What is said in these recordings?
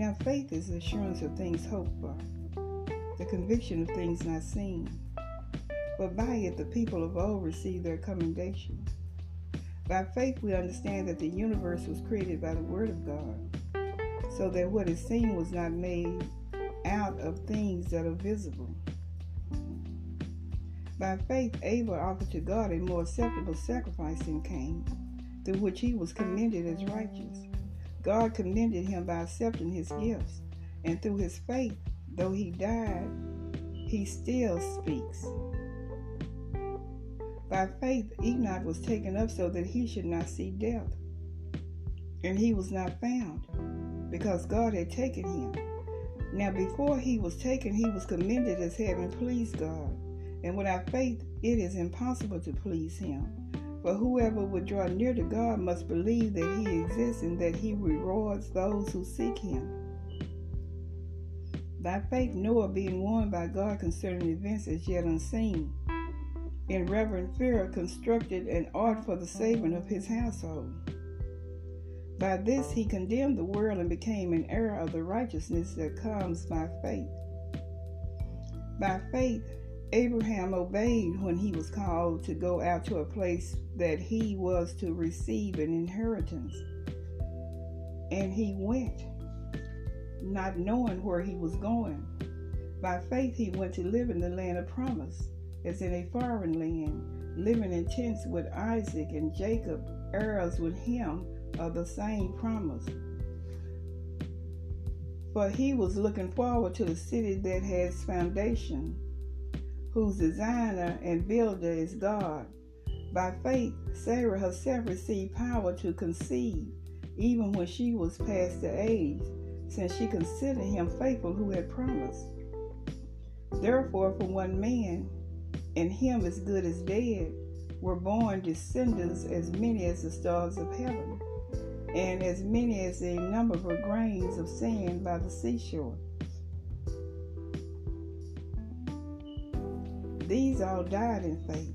Now, faith is assurance of things hoped for, the conviction of things not seen. But by it, the people of old received their commendation. By faith, we understand that the universe was created by the Word of God, so that what is seen was not made out of things that are visible. By faith, Abel offered to God a more acceptable sacrifice than Cain, through which he was commended as righteous. God commended him by accepting his gifts, and through his faith, though he died, he still speaks. By faith, Enoch was taken up so that he should not see death. And he was not found, because God had taken him. Now, before he was taken, he was commended as having pleased God. And without faith, it is impossible to please him. For whoever would draw near to God must believe that he exists and that he rewards those who seek him. By faith, Noah, being warned by God concerning events as yet unseen, in reverent fear constructed an ark for the saving of his household. By this he condemned the world and became an heir of the righteousness that comes by faith. By faith, Abraham obeyed when he was called to go out to a place that he was to receive an inheritance. And he went, not knowing where he was going. By faith, he went to live in the land of promise, as in a foreign land, living in tents with Isaac and Jacob, heirs with him of the same promise. For he was looking forward to the city that has foundation whose designer and builder is God. By faith, Sarah herself received power to conceive, even when she was past the age, since she considered him faithful who had promised. Therefore, from one man, and him as good as dead, were born descendants as many as the stars of heaven, and as many as the number of grains of sand by the seashore. These all died in faith,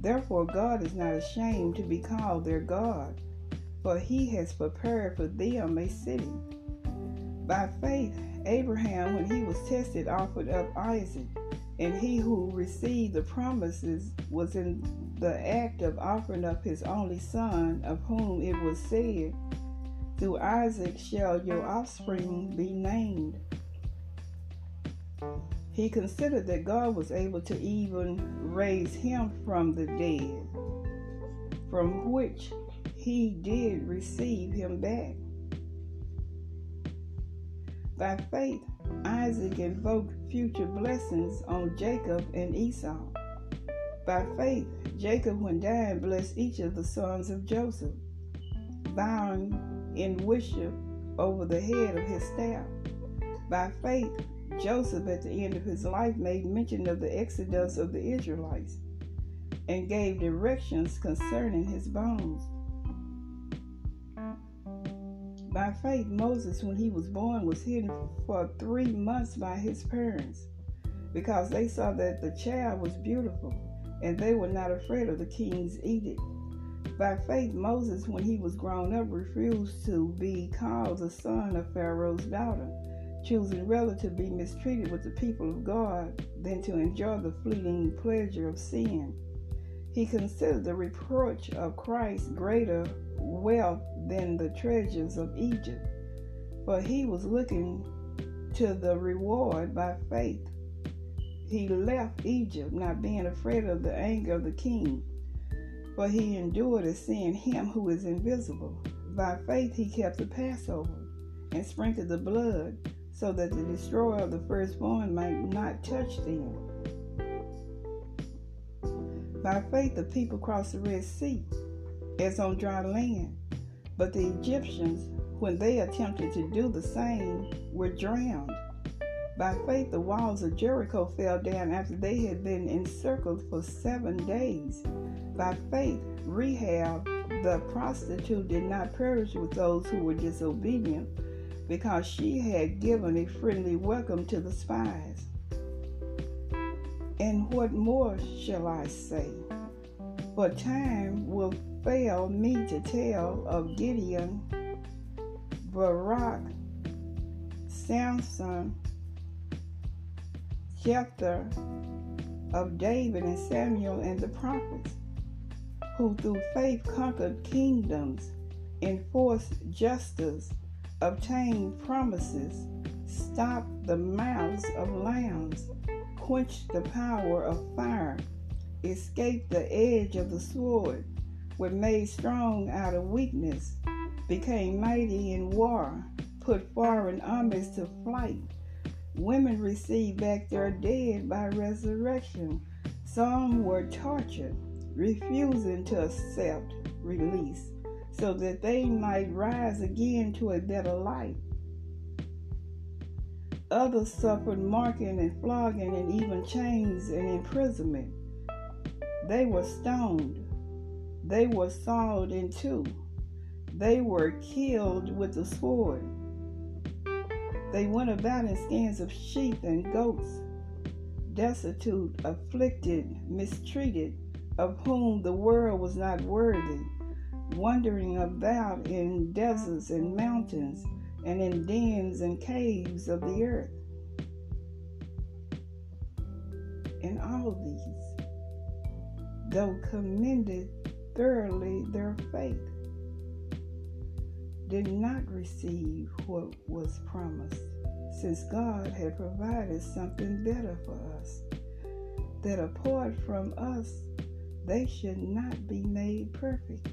Therefore, God is not ashamed to be called their God, for he has prepared for them a city. By faith, Abraham, when he was tested, offered up Isaac, and he who received the promises was in the act of offering up his only son, of whom it was said, Through Isaac shall your offspring be named. He considered that God was able to even raise him from the dead, from which he did receive him back. By faith, Isaac invoked future blessings on Jacob and Esau. By faith, Jacob, when dying, blessed each of the sons of Joseph, bowing in worship over the head of his staff. By faith, Joseph, at the end of his life, made mention of the exodus of the Israelites and gave directions concerning his bones. By faith, Moses, when he was born, was hidden for three months by his parents because they saw that the child was beautiful and they were not afraid of the king's edict. By faith, Moses, when he was grown up, refused to be called the son of Pharaoh's daughter choosing rather to be mistreated with the people of God than to enjoy the fleeting pleasure of sin. He considered the reproach of Christ greater wealth than the treasures of Egypt, for he was looking to the reward by faith. He left Egypt, not being afraid of the anger of the king, for he endured as seeing him who is invisible. By faith he kept the Passover and sprinkled the blood so that the destroyer of the firstborn might not touch them. By faith, the people crossed the Red Sea as on dry land, but the Egyptians, when they attempted to do the same, were drowned. By faith, the walls of Jericho fell down after they had been encircled for seven days. By faith, Rahab, the prostitute, did not perish with those who were disobedient because she had given a friendly welcome to the spies. And what more shall I say? For time will fail me to tell of Gideon, Barak, Samson, Jephthah, of David and Samuel and the prophets, who through faith conquered kingdoms, enforced justice, obtained promises, stopped the mouths of lions, quenched the power of fire, escaped the edge of the sword, were made strong out of weakness, became mighty in war, put foreign armies to flight. Women received back their dead by resurrection. Some were tortured, refusing to accept release so that they might rise again to a better life. Others suffered marking and flogging and even chains and imprisonment. They were stoned. They were sawed in two. They were killed with the sword. They went about in skins of sheep and goats, destitute, afflicted, mistreated, of whom the world was not worthy wandering about in deserts and mountains and in dens and caves of the earth. In all these, though commended thoroughly their faith, did not receive what was promised, since God had provided something better for us, that apart from us, they should not be made perfect.